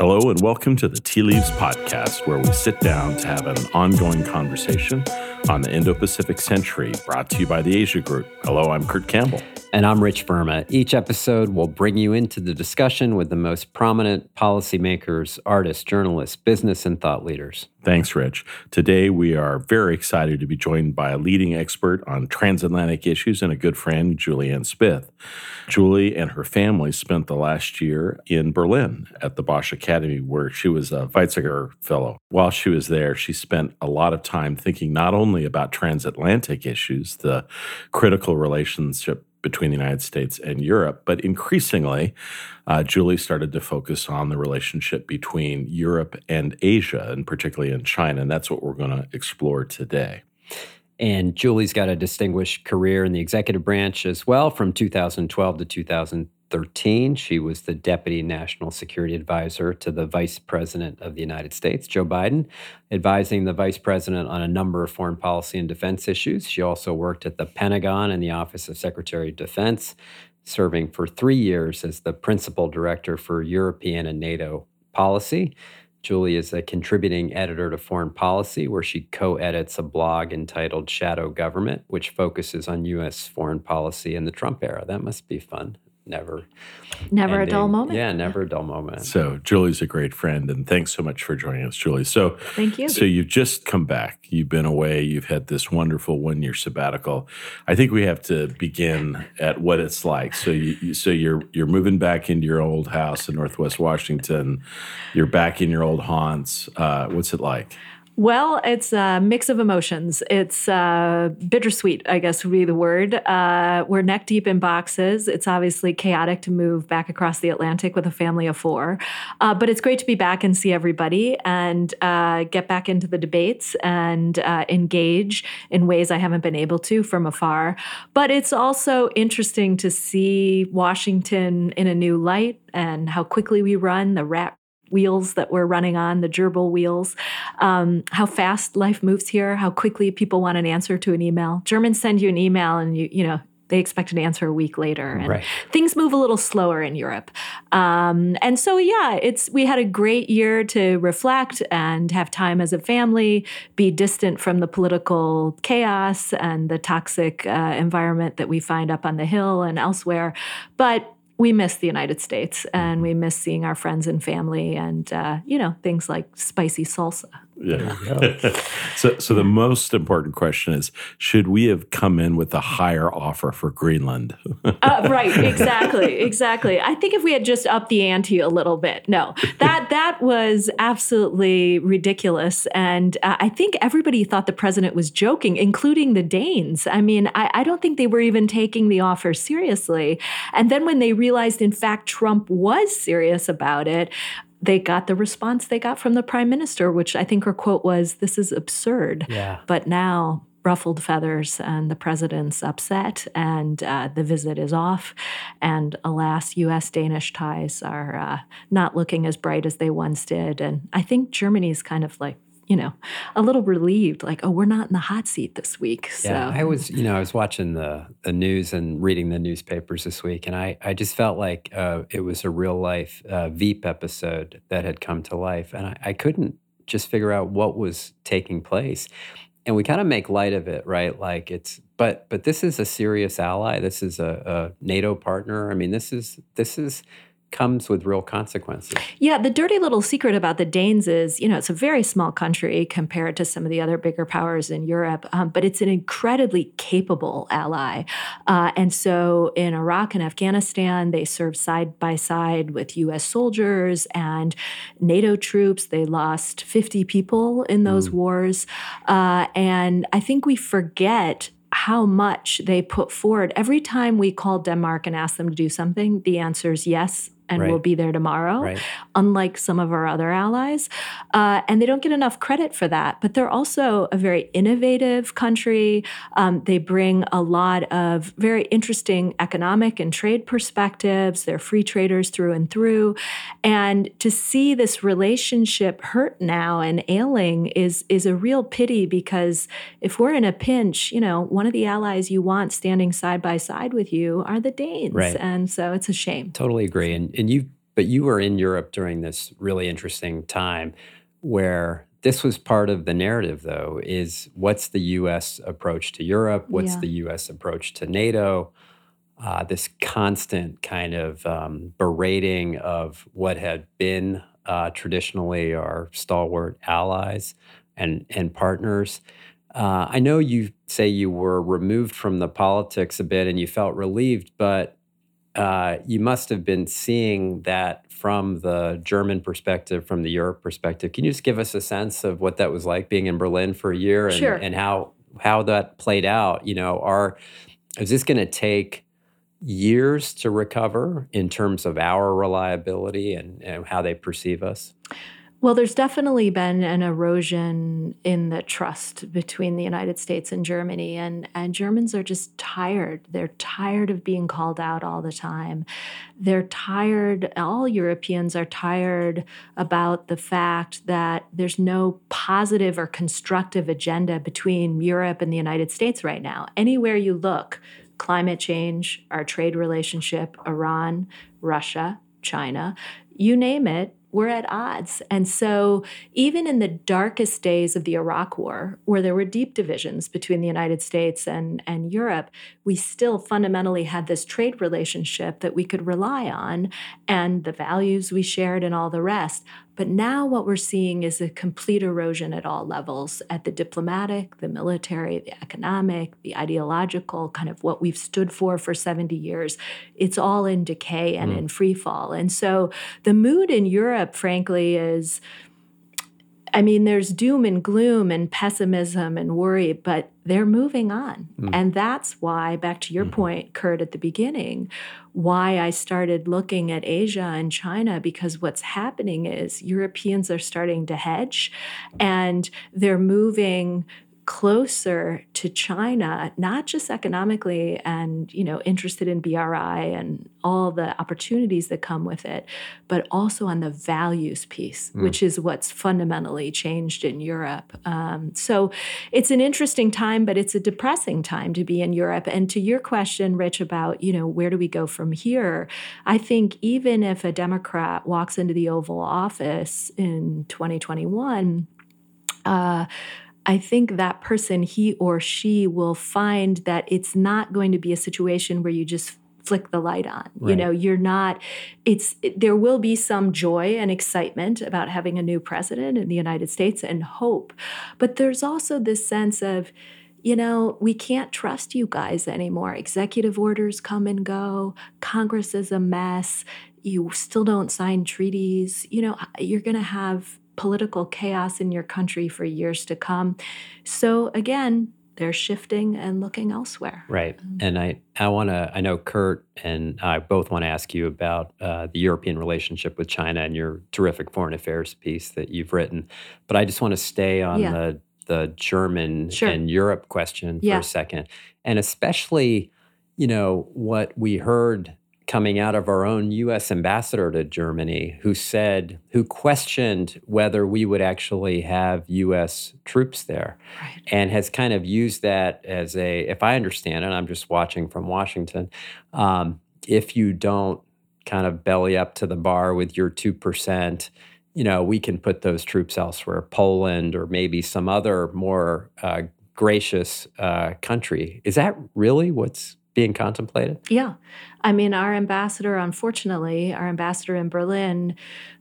Hello, and welcome to the Tea Leaves Podcast, where we sit down to have an ongoing conversation on the Indo Pacific century, brought to you by the Asia Group. Hello, I'm Kurt Campbell. And I'm Rich Verma. Each episode will bring you into the discussion with the most prominent policymakers, artists, journalists, business, and thought leaders. Thanks, Rich. Today, we are very excited to be joined by a leading expert on transatlantic issues and a good friend, Julianne Smith. Julie and her family spent the last year in Berlin at the Bosch Academy, where she was a Weizsäcker Fellow. While she was there, she spent a lot of time thinking not only about transatlantic issues, the critical relationship between the United States and Europe. But increasingly, uh, Julie started to focus on the relationship between Europe and Asia, and particularly in China. And that's what we're going to explore today. And Julie's got a distinguished career in the executive branch as well from 2012 to 2013. 2013, she was the Deputy National Security Advisor to the Vice President of the United States, Joe Biden, advising the Vice President on a number of foreign policy and defense issues. She also worked at the Pentagon and the Office of Secretary of Defense, serving for three years as the Principal Director for European and NATO policy. Julie is a contributing editor to Foreign Policy, where she co edits a blog entitled Shadow Government, which focuses on U.S. foreign policy in the Trump era. That must be fun never. Never ending. a dull moment. Yeah never a dull moment. So julie's a great friend and thanks so much for joining us julie. So thank you. so you've just come back. You've been away. You've had this wonderful one year sabbatical. I think we have to begin at what it's like. So you so you're you're moving back into your old house in northwest washington. You're back in your old haunts. Uh, what's it like well, it's a mix of emotions. It's uh, bittersweet, I guess would be the word. Uh, we're neck deep in boxes. It's obviously chaotic to move back across the Atlantic with a family of four, uh, but it's great to be back and see everybody and uh, get back into the debates and uh, engage in ways I haven't been able to from afar. But it's also interesting to see Washington in a new light and how quickly we run the rat wheels that we're running on, the gerbil wheels, um, how fast life moves here, how quickly people want an answer to an email. Germans send you an email and you, you know, they expect an answer a week later, and right. things move a little slower in Europe. Um, and so, yeah, it's we had a great year to reflect and have time as a family, be distant from the political chaos and the toxic uh, environment that we find up on the Hill and elsewhere. But we miss the United States and mm-hmm. we miss seeing our friends and family and, uh, you know, things like spicy salsa. Yeah. so, so the most important question is: Should we have come in with a higher offer for Greenland? uh, right. Exactly. Exactly. I think if we had just upped the ante a little bit, no, that that was absolutely ridiculous, and uh, I think everybody thought the president was joking, including the Danes. I mean, I, I don't think they were even taking the offer seriously, and then when they realized, in fact, Trump was serious about it, they got the response they got from the prime minister, which I think her quote was, This is absurd. Yeah. But now, ruffled feathers, and the president's upset, and uh, the visit is off. And alas, US Danish ties are uh, not looking as bright as they once did. And I think Germany's kind of like you know, a little relieved, like, oh, we're not in the hot seat this week. So. Yeah, I was, you know, I was watching the the news and reading the newspapers this week, and I I just felt like uh, it was a real life uh, Veep episode that had come to life, and I, I couldn't just figure out what was taking place. And we kind of make light of it, right? Like it's, but but this is a serious ally. This is a, a NATO partner. I mean, this is this is comes with real consequences. Yeah, the dirty little secret about the Danes is, you know, it's a very small country compared to some of the other bigger powers in Europe, um, but it's an incredibly capable ally. Uh, and so in Iraq and Afghanistan, they served side by side with U.S. soldiers and NATO troops. They lost 50 people in those mm. wars. Uh, and I think we forget how much they put forward. Every time we call Denmark and ask them to do something, the answer is yes, and right. will be there tomorrow, right. unlike some of our other allies. Uh, and they don't get enough credit for that. But they're also a very innovative country. Um, they bring a lot of very interesting economic and trade perspectives. They're free traders through and through. And to see this relationship hurt now and ailing is, is a real pity because if we're in a pinch, you know, one of the allies you want standing side by side with you are the Danes. Right. And so it's a shame. Totally agree. And and you've but you were in Europe during this really interesting time where this was part of the narrative, though, is what's the U.S. approach to Europe? What's Yeah. the U.S. approach to NATO? Uh, this constant kind of um, berating of what had been uh, traditionally our stalwart allies and, and partners. Uh, I know you say you were removed from the politics a bit and you felt relieved, but uh, you must have been seeing that from the German perspective, from the Europe perspective. Can you just give us a sense of what that was like being in Berlin for a year and, Sure. and how how that played out? You know, are is this going to take years to recover in terms of our reliability and, and how they perceive us? Well, there's definitely been an erosion in the trust between the United States and Germany, and, and Germans are just tired. They're tired of being called out all the time. They're tired, all Europeans are tired about the fact that there's no positive or constructive agenda between Europe and the United States right now. Anywhere you look, climate change, our trade relationship, Iran, Russia, China, you name it, we're at odds. And so, even in the darkest days of the Iraq War, where there were deep divisions between the United States and, and Europe, we still fundamentally had this trade relationship that we could rely on and the values we shared and all the rest. But now, what we're seeing is a complete erosion at all levels at the diplomatic, the military, the economic, the ideological, kind of what we've stood for for 70 years. It's all in decay and Mm. in free fall. And so, the mood in Europe, frankly, is I mean, there's doom and gloom and pessimism and worry, but they're moving on. Mm. And that's why, back to your Mhm. point, Kurt, at the beginning, why I started looking at Asia and China, because what's happening is Europeans are starting to hedge and they're moving closer to China, not just economically and you know interested in BRI and all the opportunities that come with it, but also on the values piece, Mm. which is what's fundamentally changed in Europe. Um, so it's an interesting time, but it's a depressing time to be in Europe. And to your question, Rich, about you know where do we go from here? I think even if a Democrat walks into the Oval Office in 2021. Uh, I think that person, he or she, will find that it's not going to be a situation where you just flick the light on. You know, you're not, it's, it- there will be some joy and excitement about having a new president in the United States and hope. But there's also this sense of, you know, we can't trust you guys anymore. Executive orders come and go, Congress is a mess, you still don't sign treaties. You know, you're going to have political chaos in your country for years to come. So again, they're shifting and looking elsewhere. Right. Um, And I, I want to, I know Kurt and I both want to ask you about uh, the European relationship with China and your terrific foreign affairs piece that you've written. But I just want to stay on Yeah. the, the German Sure. and Europe question for Yeah. a second. And especially, you know, what we heard coming out of our own US ambassador to Germany, who said, who questioned whether we would actually have US troops there Right. and has kind of used that as a, if I understand it, I'm just watching from Washington. Um, if you don't kind of belly up to the bar with your 2%, you know, we can put those troops elsewhere, Poland or maybe some other more uh, gracious uh, country. Is that really what's being contemplated? Yeah. I mean, our ambassador, unfortunately, our ambassador in Berlin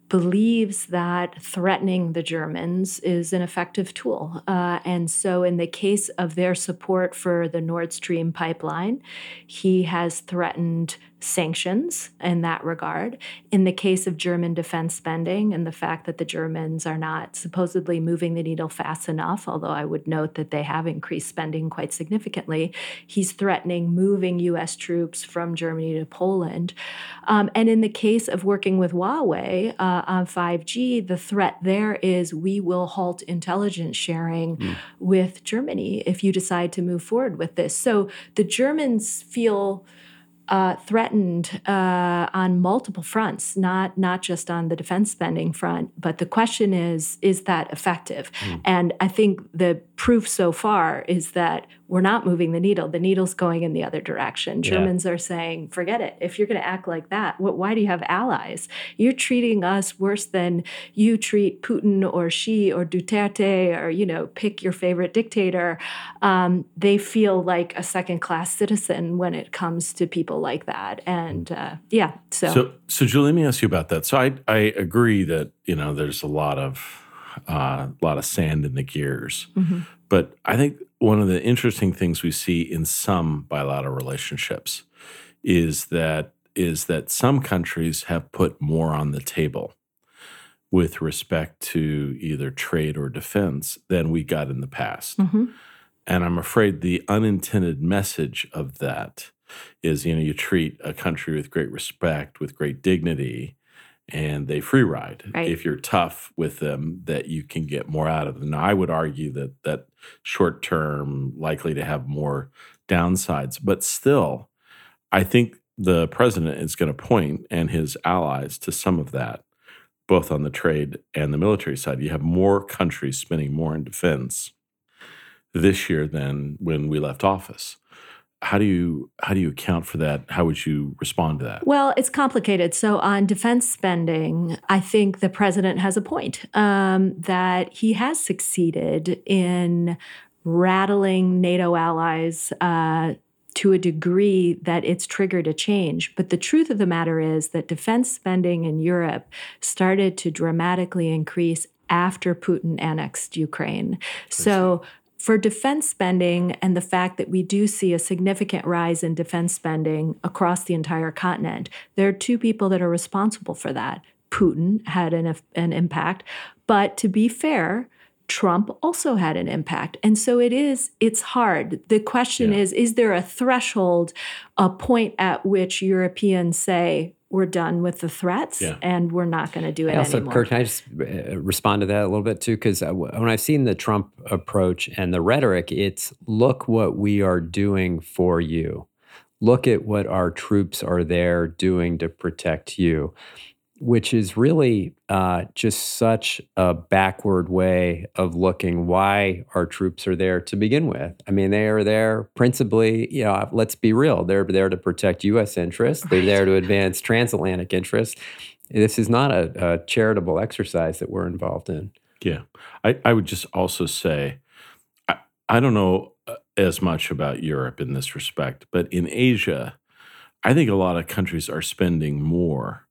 believes that threatening the Germans is an effective tool. Uh, and so, in the case of their support for the Nord Stream pipeline, he has threatened sanctions in that regard. In the case of German defense spending and the fact that the Germans are not supposedly moving the needle fast enough, although I would note that they have increased spending quite significantly, he's threatening moving US troops from Germany to Poland. Um, and in the case of working with Huawei uh, on 5G, the threat there is we will halt intelligence sharing Mm. with Germany if you decide to move forward with this. So the Germans feel uh, threatened uh, on multiple fronts, not not just on the defense spending front. But the question is, is that effective? Mm. And I think the proof so far is that we're not moving the needle. The needle's going in the other direction. Yeah. Germans are saying, forget it. If you're going to act like that, what, why do you have allies? You're treating us worse than you treat Putin or Xi or Duterte or you know, pick your favorite dictator. Um, they feel like a second class citizen when it comes to people like that. And uh, yeah, so. so so Julie, let me ask you about that. So I I agree that you know there's a lot of uh, a lot of sand in the gears, mm-hmm. but I think one of the interesting things we see in some bilateral relationships is that is that some countries have put more on the table with respect to either trade or defense than we got in the past. Mm-hmm. And I'm afraid the unintended message of that is you know you treat a country with great respect with great dignity and they free ride right. if you're tough with them that you can get more out of them. Now i would argue that that short term likely to have more downsides but still i think the president is going to point and his allies to some of that both on the trade and the military side. You have more countries spending more in defense this year than when we left office how do you how do you account for that how would you respond to that well it's complicated so on defense spending i think the president has a point um, that he has succeeded in rattling nato allies uh, to a degree that it's triggered a change. But the truth of the matter is that defense spending in Europe started to dramatically increase after Putin annexed Ukraine. So for defense spending and the fact that we do see a significant rise in defense spending across the entire continent, there are two people that are responsible for that. Putin had an, an impact, but to be fair, Trump also had an impact. And so it is, it's hard. The question yeah. is is there a threshold, a point at which Europeans say, we're done with the threats yeah. and we're not going to do it also, anymore. Kurt, can I just uh, respond to that a little bit too? Because uh, when I've seen the Trump approach and the rhetoric, it's look what we are doing for you. Look at what our troops are there doing to protect you which is really uh, just such a backward way of looking why our troops are there to begin with. I mean, they are there principally, you know, let's be real, they're there to protect U.S. interests, they're there to advance transatlantic interests. This is not a, a charitable exercise that we're involved in. Yeah. I, I would just also say, I, I don't know uh, as much about Europe in this respect, but in Asia, I think a lot of countries are spending more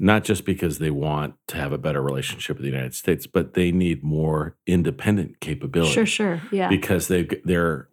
not just because they want to have a better relationship with the United States, but they need more independent capability. Sure, sure, yeah. Because they they're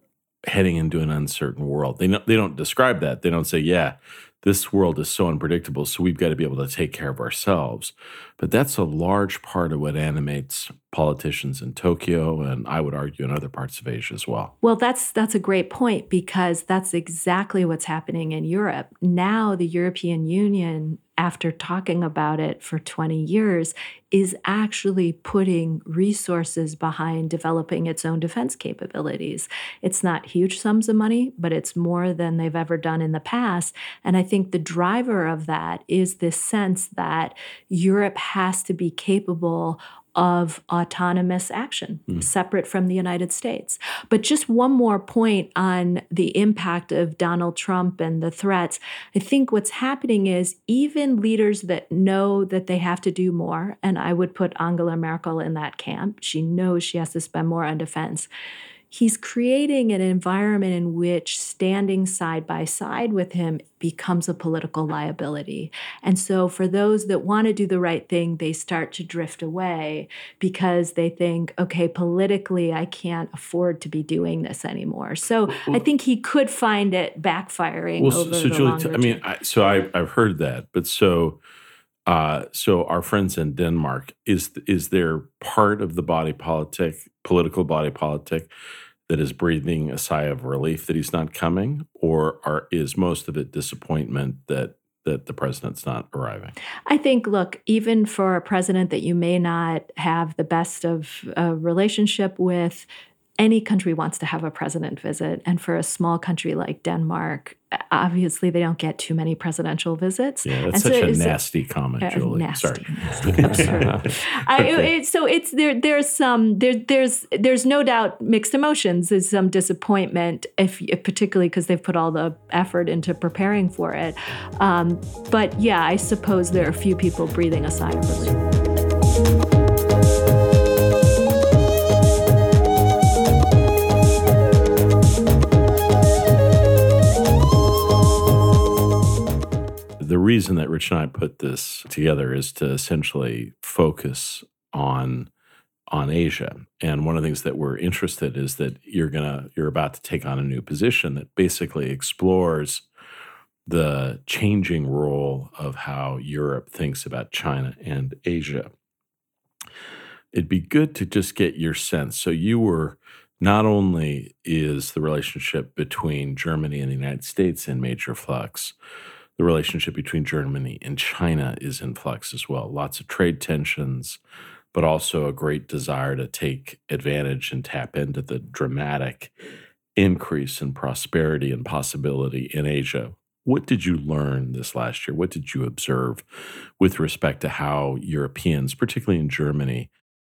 heading into an uncertain world. They they don't describe that. They don't say, "Yeah, this world is so unpredictable, so we've got to be able to take care of ourselves." But that's a large part of what animates politicians in Tokyo and I would argue in other parts of Asia as well. Well, that's that's a great point because that's exactly what's happening in Europe. Now the European Union after talking about it for 20 years, is actually putting resources behind developing its own defense capabilities. It's not huge sums of money, but it's more than they've ever done in the past. And I think the driver of that is this sense that Europe has to be capable of autonomous action, mm. separate from the United States. But just one more point on the impact of Donald Trump and the threats. I think what's happening is even leaders that know that they have to do more, and I would put Angela Merkel in that camp, she knows she has to spend more on defense he's creating an environment in which standing side by side with him becomes a political liability. And so, for those that want to do the right thing, they start to drift away because they think, okay, politically, I can't afford to be doing this anymore. So, well, I think he could find it backfiring well, over so, the Julie, longer I mean, I, so I, I've heard that, but so. Uh, so our friends in Denmark is is there part of the body politic, political body politic, that is breathing a sigh of relief that he's not coming, or are, is most of it disappointment that that the president's not arriving? I think, look, even for a president that you may not have the best of a relationship with, any country wants to have a president visit. And for a small country like Denmark, obviously they don't get too many presidential visits. Yeah, that's And such so a nasty comment, uh, Julie. nasty, Sorry. nasty. I, it, so it's there. There's some there. There's there's no doubt mixed emotions. There's some disappointment, if, if particularly because they've put all the effort into preparing for it. Um, but yeah, I suppose there are a few people breathing a sigh of relief. Reason that Rich and I put this together is to essentially focus on on Asia. And one of the things that we're interested is that you're gonna you're about to take on a new position that basically explores the changing role of how Europe thinks about China and Asia. It'd be good to just get your sense. So you were not only is the relationship between Germany and the United States in major flux, the relationship between Germany and China is in flux as well. Lots of trade tensions, but also a great desire to take advantage and tap into the dramatic increase in prosperity and possibility in Asia. What did you learn this last year? What did you observe with respect to how Europeans, particularly in Germany,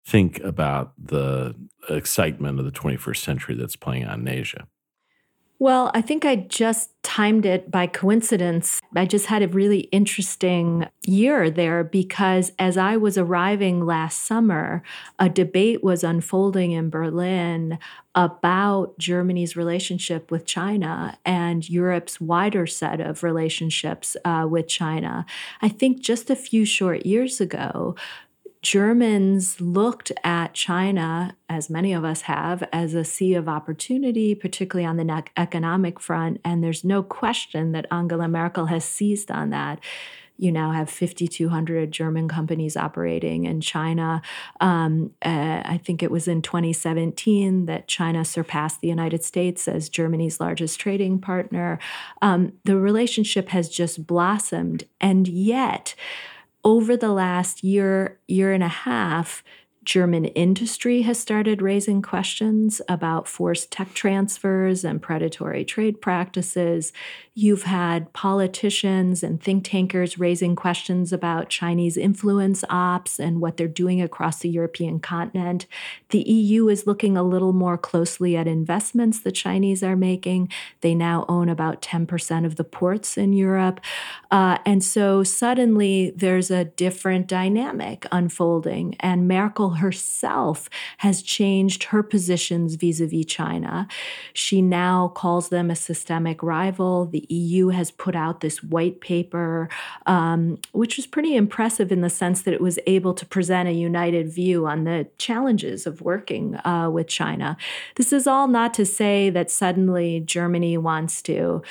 think about the excitement of the 21st century that's playing out in Asia? Well, I think I just timed it by coincidence. I just had a really interesting year there because as I was arriving last summer, a debate was unfolding in Berlin about Germany's relationship with China and Europe's wider set of relationships uh, with China. I think just a few short years ago, Germans looked at China, as many of us have, as a sea of opportunity, particularly on the economic front. And there's no question that Angela Merkel has seized on that. You now have 5,200 German companies operating in China. Um, uh, I think it was in 2017 that China surpassed the United States as Germany's largest trading partner. Um, the relationship has just blossomed. And yet, over the last year, year and a half, German industry has started raising questions about forced tech transfers and predatory trade practices. You've had politicians and think tankers raising questions about Chinese influence ops and what they're doing across the European continent. The EU is looking a little more closely at investments the Chinese are making. They now own about 10% of the ports in Europe. Uh, and so suddenly there's a different dynamic unfolding. And Merkel herself has changed her positions vis a vis China. She now calls them a systemic rival. The EU has put out this white paper, um, which was pretty impressive in the sense that it was able to present a united view on the challenges of working uh, with China. This is all not to say that suddenly Germany wants to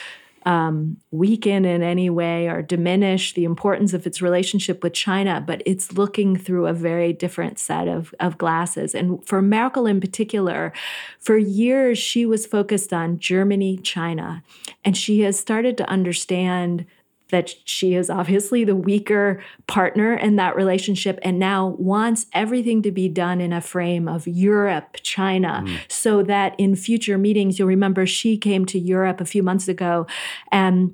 um, weaken in any way or diminish the importance of its relationship with China, but it's looking through a very different set of, of glasses. And for Merkel in particular, for years she was focused on Germany, China, and she has started to understand that she is obviously the weaker partner in that relationship and now wants everything to be done in a frame of Europe, China, mm. so that in future meetings, you'll remember she came to Europe a few months ago and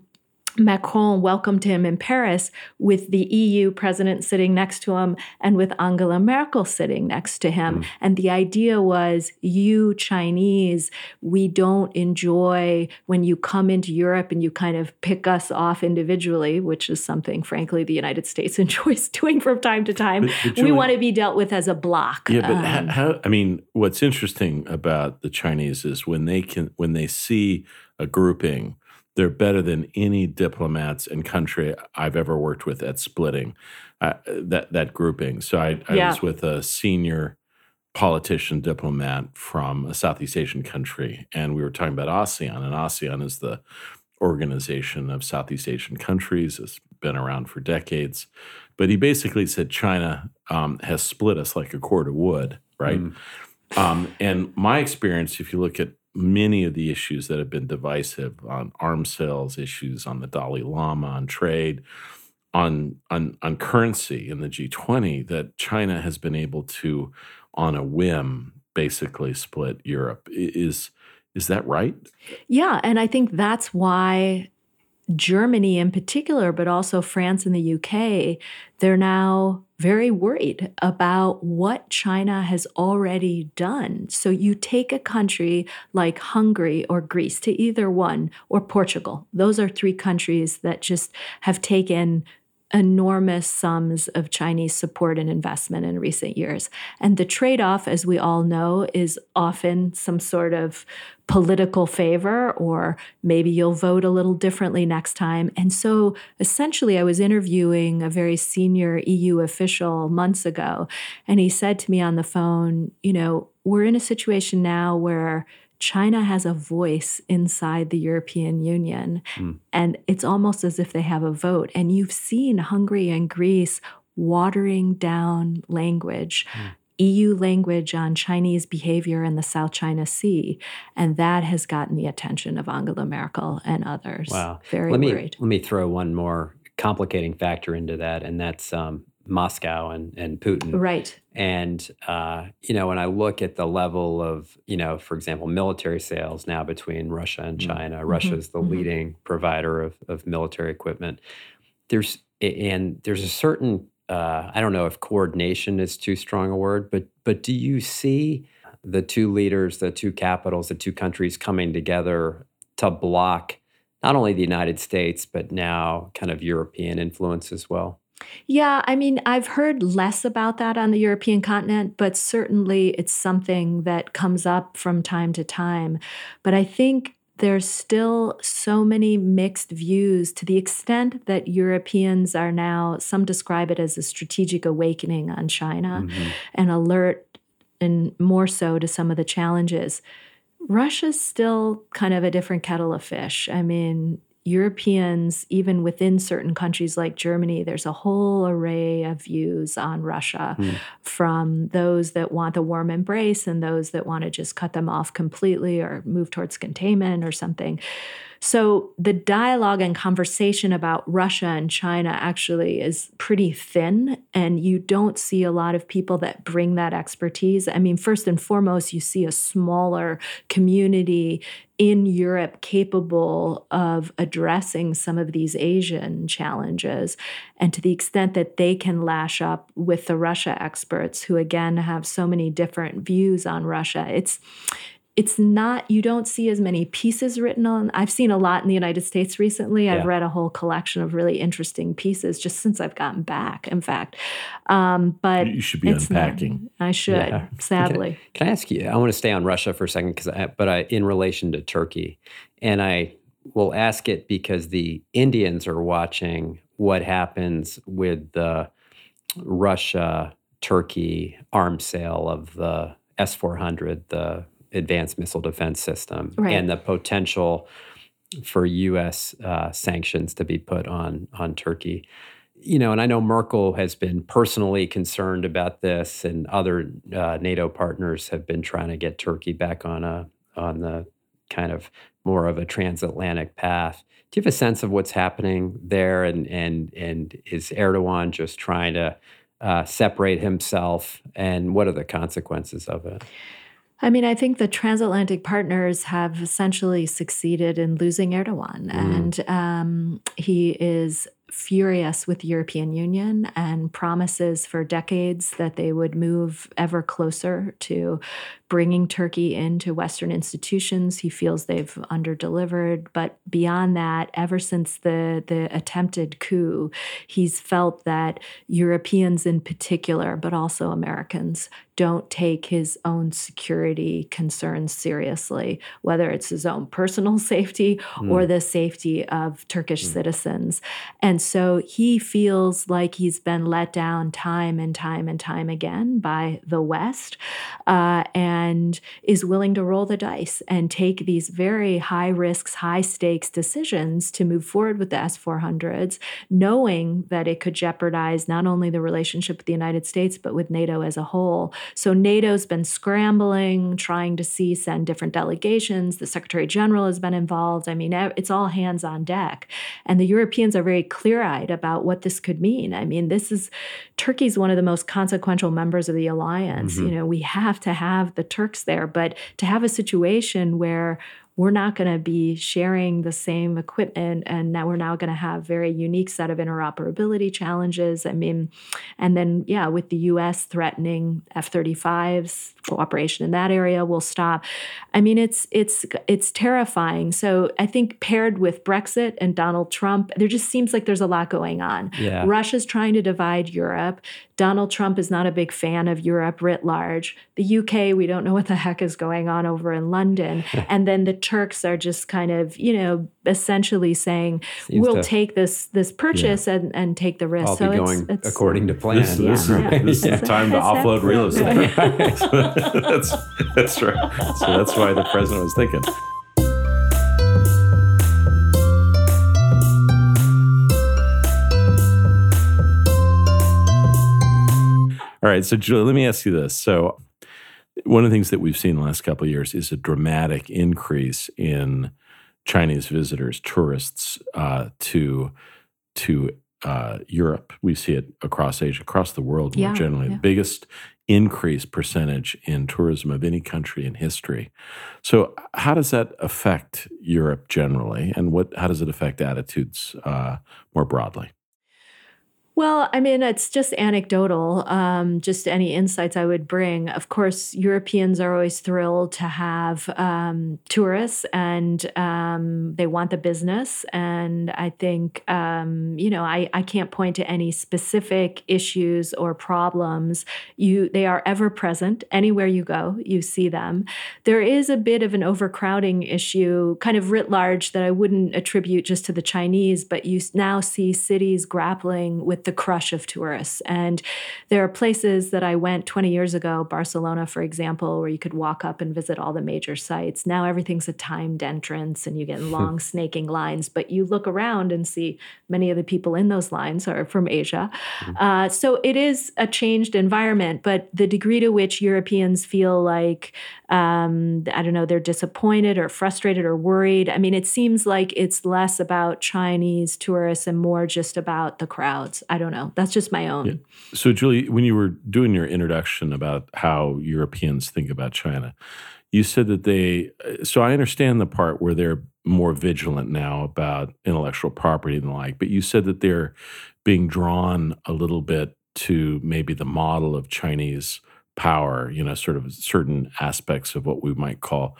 Macron welcomed him in Paris with the EU president sitting next to him and with Angela Merkel sitting next to him. Mm. And the idea was you Chinese, we don't enjoy when you come into Europe and you kind of pick us off individually, which is something, frankly, the United States enjoys doing from time to time. But, but we want to be dealt with as a block. Yeah, but um, how, I mean, what's interesting about the Chinese is when they can, when they see a grouping they're better than any diplomats and country I've ever worked with at splitting uh, that that grouping. So I, I yeah. was with a senior politician diplomat from a Southeast Asian country, and we were talking about ASEAN. And ASEAN is the organization of Southeast Asian countries. It's been around for decades, but he basically said China um, has split us like a cord of wood, right? Mm. Um, and my experience, if you look at many of the issues that have been divisive on arms sales issues, on the Dalai Lama, on trade, on, on, on currency in the G20, that China has been able to, on a whim, basically split Europe. Is, is that right? Yeah. And I think that's why Germany in particular, but also France and the UK, they're now very worried about what China has already done. So you take a country like Hungary or Greece to either one, or Portugal. Those are three countries that just have taken enormous sums of Chinese support and investment in recent years. And the trade off, as we all know, is often some sort of political favor, or maybe you'll vote a little differently next time. And so essentially, I was interviewing a very senior EU official months ago, and he said to me on the phone, You know, we're in a situation now where China has a voice inside the European Union. Mm. And it's almost as if they have a vote. And you've seen Hungary and Greece watering down language. Mm. EU language on Chinese behavior in the South China Sea. And that has gotten the attention of Angela Merkel and others. Wow. Very let worried. Me, let me throw one more complicating factor into that, and that's um, Moscow and, and Putin. Right. And, uh, you know, when I look at the level of, you know, for example, military sales now between Russia and mm. China, mm-hmm. Russia is the mm-hmm. leading provider of, of military equipment. There's, and there's a certain, uh, I don't know if coordination is too strong a word, but, but do you see the two leaders, the two capitals, the two countries coming together to block not only the United States, but now kind of European influence as well? Yeah, I mean, I've heard less about that on the European continent, but certainly it's something that comes up from time to time. But I think there's still so many mixed views to the extent that Europeans are now, some describe it as a strategic awakening on China mm-hmm. and alert and more so to some of the challenges. Russia's still kind of a different kettle of fish. I mean, Europeans, even within certain countries like Germany, there's a whole array of views on Russia mm. from those that want the warm embrace and those that want to just cut them off completely or move towards containment or something. So the dialogue and conversation about Russia and China actually is pretty thin, and you don't see a lot of people that bring that expertise. I mean, first and foremost, you see a smaller community in Europe capable of addressing some of these Asian challenges. And to the extent that they can lash up with the Russia experts, who again have so many different views on Russia, it's it's not you don't see as many pieces written on i've seen a lot in the united states recently. I've read a whole collection of really interesting pieces just since i've gotten back in fact. Um, but you should be unpacking not, i should yeah. sadly. Can I, can I, ask you i want to stay on russia for a second because but I, in relation to turkey and i will ask it because the indians are watching what happens with the russia turkey arms sale of the s-400 the advanced missile defense system right. and the potential for U.S. Uh, sanctions to be put on on Turkey. You know, and I know Merkel has been personally concerned about this, and other uh, NATO partners have been trying to get Turkey back on a on the kind of more of a transatlantic path. Do you have a sense of what's happening there, and and and is Erdogan just trying to uh, separate himself, and what are the consequences of it? I mean, I think the transatlantic partners have essentially succeeded in losing Erdogan, mm. and um, he is furious with the European Union and promises for decades that they would move ever closer to bringing Turkey into Western institutions. He feels they've underdelivered. But beyond that, ever since the, the attempted coup, he's felt that Europeans in particular, but also Americans, don't take his own security concerns seriously, whether it's his own personal safety mm. or the safety of Turkish mm. citizens. And so he feels like he's been let down time and time and time again by the West. Uh, and and is willing to roll the dice and take these very high risks, high stakes decisions to move forward with the S 400s, knowing that it could jeopardize not only the relationship with the United States, but with NATO as a whole. So NATO's been scrambling, trying to see send different delegations. The Secretary General has been involved. I mean, it's all hands on deck. And the Europeans are very clear eyed about what this could mean. I mean, this is Turkey's one of the most consequential members of the alliance. Mm-hmm. You know, we have to have the Turks there. But to have a situation where we're not going to be sharing the same equipment and now we're now going to have very unique set of interoperability challenges. I mean and then yeah with the us threatening f-35s cooperation in that area will stop. I mean it's it's it's terrifying. So i think paired with brexit and donald trump there just seems like there's a lot going on. Yeah. russia's trying to divide europe. Donald trump is not a big fan of europe writ large. The uk we don't know what the heck is going on over in london. And then the Turks are just kind of, you know, essentially saying Seems we'll to, take this this purchase yeah. and, and take the risk. All so be going it's, according to plan. This, this, yeah. this is the time to offload real estate. that's that's right. So that's why the president was thinking. All right, so Julie, let me ask you this. So one of the things that we've seen in the last couple of years is a dramatic increase in Chinese visitors, tourists uh, to to uh, Europe. We see it across Asia, across the world more yeah, generally. Yeah. The biggest increase percentage in tourism of any country in history. So, how does that affect Europe generally, and what how does it affect attitudes uh, more broadly? Well, I mean, it's just anecdotal, um, just any insights I would bring. Of course, Europeans are always thrilled to have um, tourists and um, they want the business. And I think, um, you know, I, I can't point to any specific issues or problems. You, They are ever present. Anywhere you go, you see them. There is a bit of an overcrowding issue, kind of writ large, that I wouldn't attribute just to the Chinese, but you now see cities grappling with the crush of tourists. And there are places that I went 20 years ago, Barcelona, for example, where you could walk up and visit all the major sites. Now everything's a timed entrance and you get long snaking lines, but you look around and see many of the people in those lines are from Asia. Mm-hmm. Uh, so it is a changed environment, but the degree to which Europeans feel like, um, I don't know, they're disappointed or frustrated or worried. I mean, it seems like it's less about Chinese tourists and more just about the crowds. I don't know. That's just my own. Yeah. So, Julie, when you were doing your introduction about how Europeans think about China, you said that they, uh, so I understand the part where they're more vigilant now about intellectual property and the like, but you said that they're being drawn a little bit to maybe the model of Chinese power, you know, sort of certain aspects of what we might call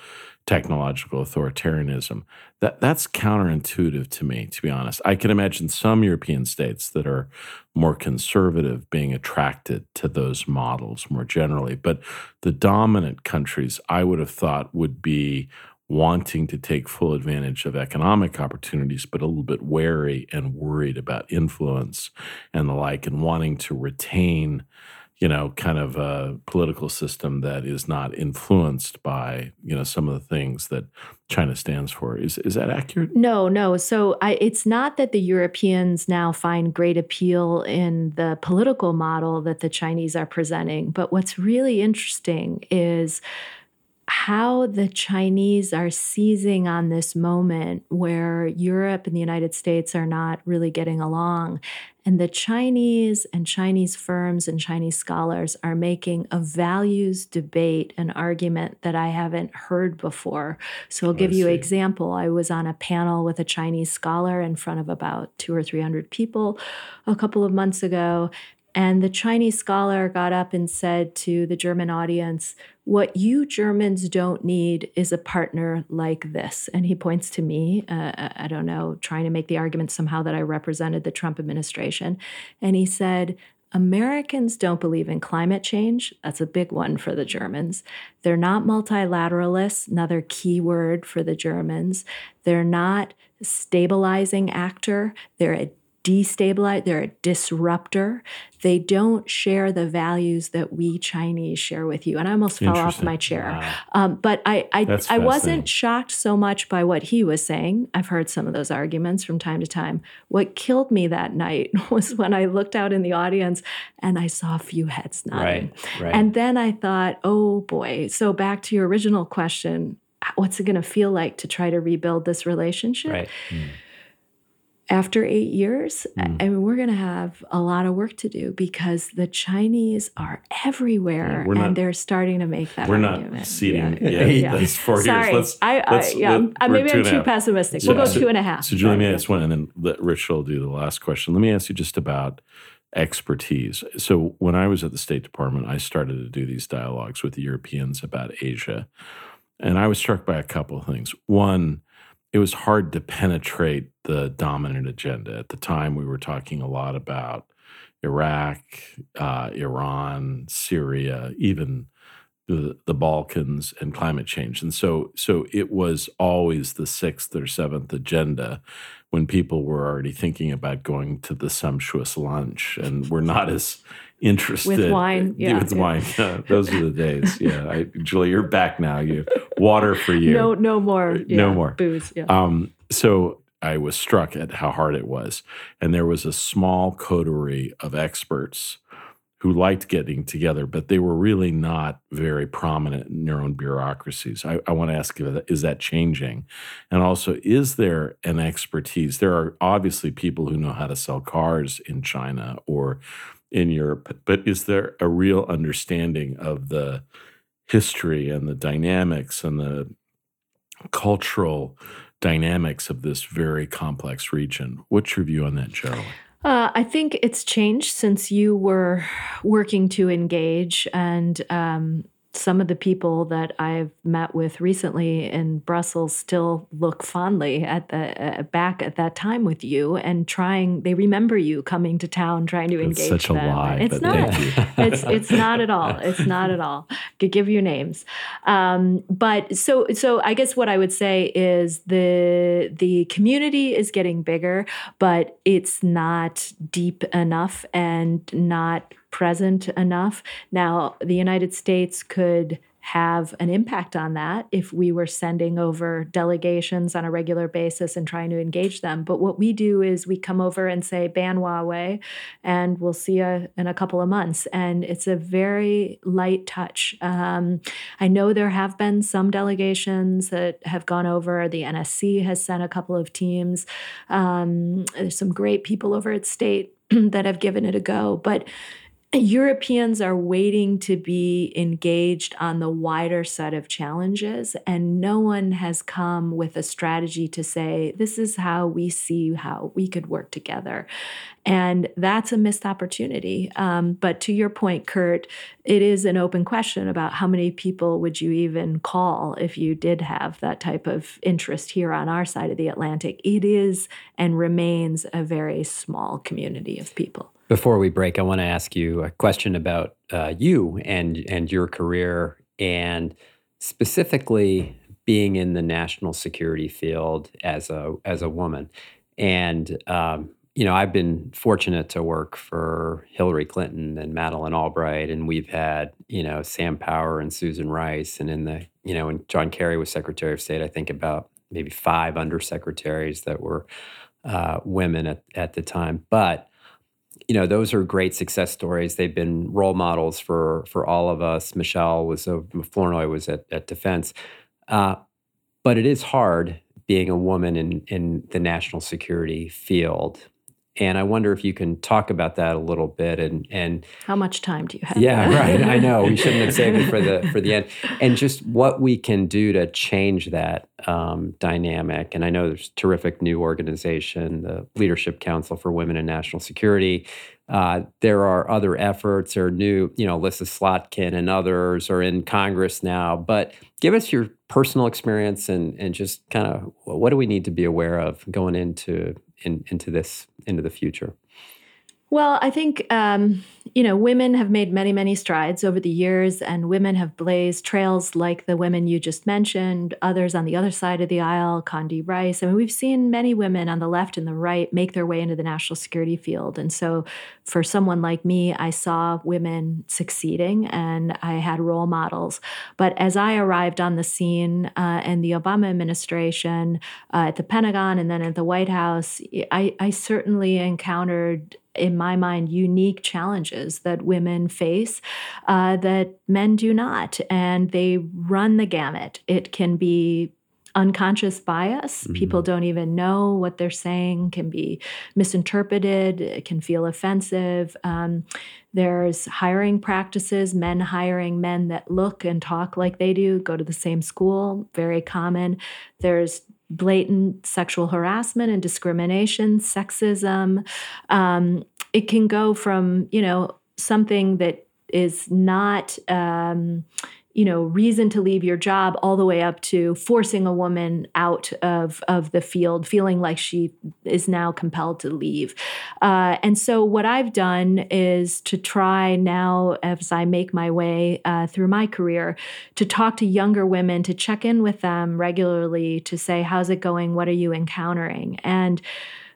technological authoritarianism. That that's counterintuitive to me, to be honest. I can imagine some European states that are more conservative being attracted to those models more generally, but the dominant countries I would have thought would be wanting to take full advantage of economic opportunities, but a little bit wary and worried about influence and the like, and wanting to retain you know, kind of a political system that is not influenced by, you know, some of the things that China stands for. Is is that accurate? No, no. So I, it's not that the Europeans now find great appeal in the political model that the Chinese are presenting, but what's really interesting is how the Chinese are seizing on this moment where Europe and the United States are not really getting along. And the Chinese and Chinese firms and Chinese scholars are making a values debate an argument that I haven't heard before. So I'll give you an example. I was on a panel with a Chinese scholar in front of about two or 300 people a couple of months ago. And the Chinese scholar got up and said to the German audience, What you Germans don't need is a partner like this. And he points to me, uh, I don't know, trying to make the argument somehow that I represented the Trump administration. And he said, Americans don't believe in climate change. That's a big one for the Germans. They're not multilateralists, another key word for the Germans. They're not a stabilizing actor. They're a destabilize, they're a disruptor. They don't share the values that we Chinese share with you. And I almost fell off my chair. Wow. Um, but I, I, I wasn't shocked so much by what he was saying. I've heard some of those arguments from time to time. What killed me that night was when I looked out in the audience and I saw a few heads nodding. Right, right. And then I thought, oh boy. So back to your original question what's it going to feel like to try to rebuild this relationship? Right. Mm after eight years, mm. I mean, we're going to have a lot of work to do because the Chinese are everywhere yeah, and not, they're starting to make that we're argument. not seating yeah. yeah. yeah. That's four Sorry. years. Let's, I, I, let's, yeah, let, maybe I'm too pessimistic. We'll go so, two and a half. So, Julie, let me ask one, and then let Rich will do the last question. Let me ask you just about expertise. So, when I was at the State Department, I started to do these dialogues with the Europeans about Asia. And I was struck by a couple of things. One, it was hard to penetrate the dominant agenda. At the time, we were talking a lot about Iraq, uh, Iran, Syria, even the, the Balkans and climate change. And so, so it was always the sixth or seventh agenda when people were already thinking about going to the sumptuous lunch and were not as interested with wine. Yeah, with yeah. wine. Yeah, those are the days. Yeah, I, Julie, you're back now. You water for you. No, no more. Yeah, no more booze. Yeah. Um, so I was struck at how hard it was, and there was a small coterie of experts who liked getting together, but they were really not very prominent in their own bureaucracies. I, I want to ask you, is that changing? And also, is there an expertise? There are obviously people who know how to sell cars in China or in Europe, but is there a real understanding of the history and the dynamics and the cultural dynamics of this very complex region? What's your view on that, Cheryl? Uh, I think it's changed since you were working to engage, and um, some of the people that I've met with recently in Brussels still look fondly at the uh, back at that time with you and trying. They remember you coming to town, trying to it's engage such them. a lie. It's not. it's it's not at all. It's not at all. Could give you names, um, but so so. I guess what I would say is the the community is getting bigger, but it's not deep enough and not present enough. Now, the United States could have an impact on that if we were sending over delegations on a regular basis and trying to engage them. But what we do is we come over and say, ban Huawei, and we'll see you in a couple of months. And it's a very light touch. Um, I know there have been some delegations that have gone over. The NSC has sent a couple of teams. Um, there's some great people over at State that have given it a go. But Europeans are waiting to be engaged on the wider set of challenges, and no one has come with a strategy to say, this is how we see how we could work together. And that's a missed opportunity. Um, but to your point, Kurt, it is an open question about how many people would you even call if you did have that type of interest here on our side of the Atlantic. It is and remains a very small community of people. Before we break, I want to ask you a question about uh, you and and your career, and specifically being in the national security field as a as a woman. And um, you know, I've been fortunate to work for Hillary Clinton and Madeleine Albright, and we've had you know Sam Power and Susan Rice, and in the you know when John Kerry was Secretary of State, I think about maybe five undersecretaries that were uh, women at at the time, but you know those are great success stories. They've been role models for for all of us. Michelle was a Flournoy was at, at defense. Uh, but it is hard being a woman in in the national security field and I wonder if you can talk about that a little bit and and how much time do you have? Yeah, right. I know we shouldn't have saved it for the for the end. And just what we can do to change that um, dynamic. And I know there's terrific new organization, the Leadership Council for Women in National Security. Uh, there are other efforts, or new, you know, Elissa Slotkin and others are in Congress now. But give us your personal experience and and just kind of what do we need to be aware of going into in, into this into the future? Well, I think um, you know women have made many, many strides over the years, and women have blazed trails like the women you just mentioned. Others on the other side of the aisle, Condi Rice. I mean, we've seen many women on the left and the right make their way into the national security field, and so for someone like me, I saw women succeeding, and I had role models. But as I arrived on the scene uh, in the Obama administration, uh, at the Pentagon, and then at the White House, I, I certainly encountered in my mind, unique challenges that women face uh, that men do not. And they run the gamut. It can be unconscious bias. Mm-hmm. People don't even know what they're saying, can be misinterpreted, it can feel offensive. Um, there's hiring practices, men hiring men that look and talk like they do, go to the same school, very common. There's blatant sexual harassment and discrimination, sexism. Um, it can go from, you know, something that is not um, you know reason to leave your job all the way up to forcing a woman out of of the field feeling like she is now compelled to leave. Uh, and so what i've done is to try now as i make my way uh, through my career to talk to younger women to check in with them regularly to say how's it going? What are you encountering? And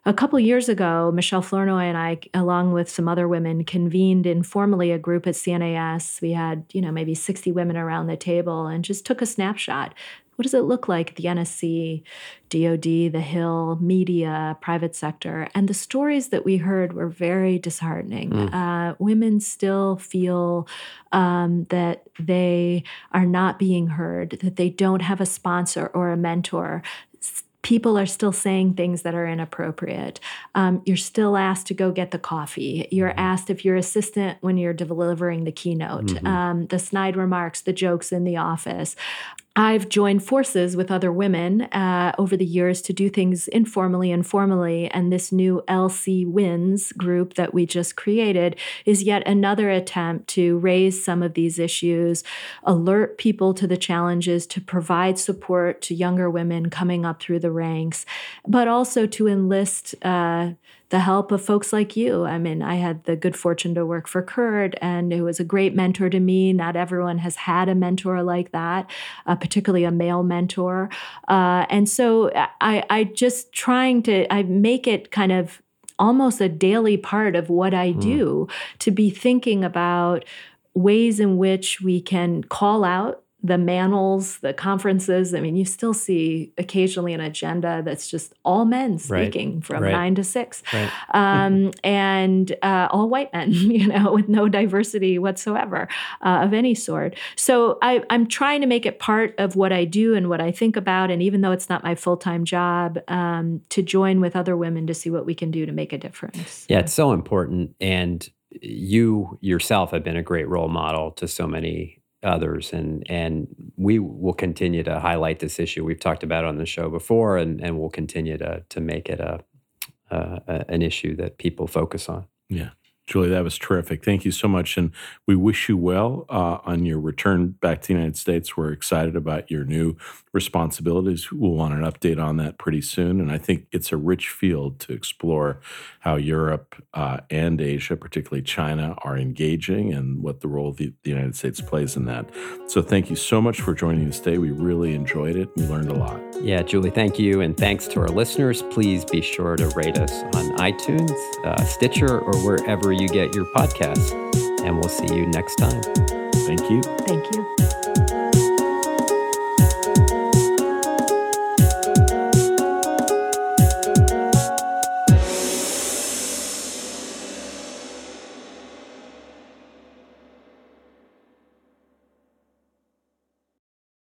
a couple years ago, Michelle Flournoy and I, along with some other women, convened informally a group at CNAS. We had, you know, maybe 60 women around the table and just took a snapshot. What does it look like the NSC, DoD, the Hill, media, private sector? And the stories that we heard were very disheartening. Mm. Uh, women still feel um, that they are not being heard, that they don't have a sponsor or a mentor people are still saying things that are inappropriate. Um, you're still asked to go get the coffee. You're mm-hmm. asked if you're assistant when you're delivering the keynote. Mm-hmm. Um, the snide remarks, the jokes in the office. I've joined forces with other women uh, over the years to do things informally and formally. And this new LC Wins group that we just created is yet another attempt to raise some of these issues, alert people to the challenges, to provide support to younger women coming up through the ranks, but also to enlist. Uh, the help of folks like you. I mean, I had the good fortune to work for Kurt, and it was a great mentor to me. Not everyone has had a mentor like that, uh, particularly a male mentor. Uh, and so I, I just trying to I make it kind of almost a daily part of what I mm. do to be thinking about ways in which we can call out the manels, the conferences. I mean, you still see occasionally an agenda that's just all men speaking right. from right. nine to six, right. um, and uh, all white men, you know, with no diversity whatsoever uh, of any sort. So I, I'm trying to make it part of what I do and what I think about. And even though it's not my full time job, um, to join with other women to see what we can do to make a difference. Yeah, it's so important. And you yourself have been a great role model to so many others and and we will continue to highlight this issue. We've talked about on the show before and and we'll continue to to make it a, a an issue that people focus on. Yeah Julie, that was terrific. Thank you so much. And we wish you well uh, on your return back to the United States. We're excited about your new responsibilities. We'll want an update on that pretty soon. And I think it's a rich field to explore how Europe uh, and Asia, particularly China, are engaging and what the role the, the United States plays in that. So thank you so much for joining us today. We really enjoyed it. We learned a lot. Yeah, Julie, thank you. And thanks to our listeners. Please be sure to rate us on iTunes, uh, Stitcher, or wherever you get your podcasts. And we'll see you next time. Thank you. Thank you.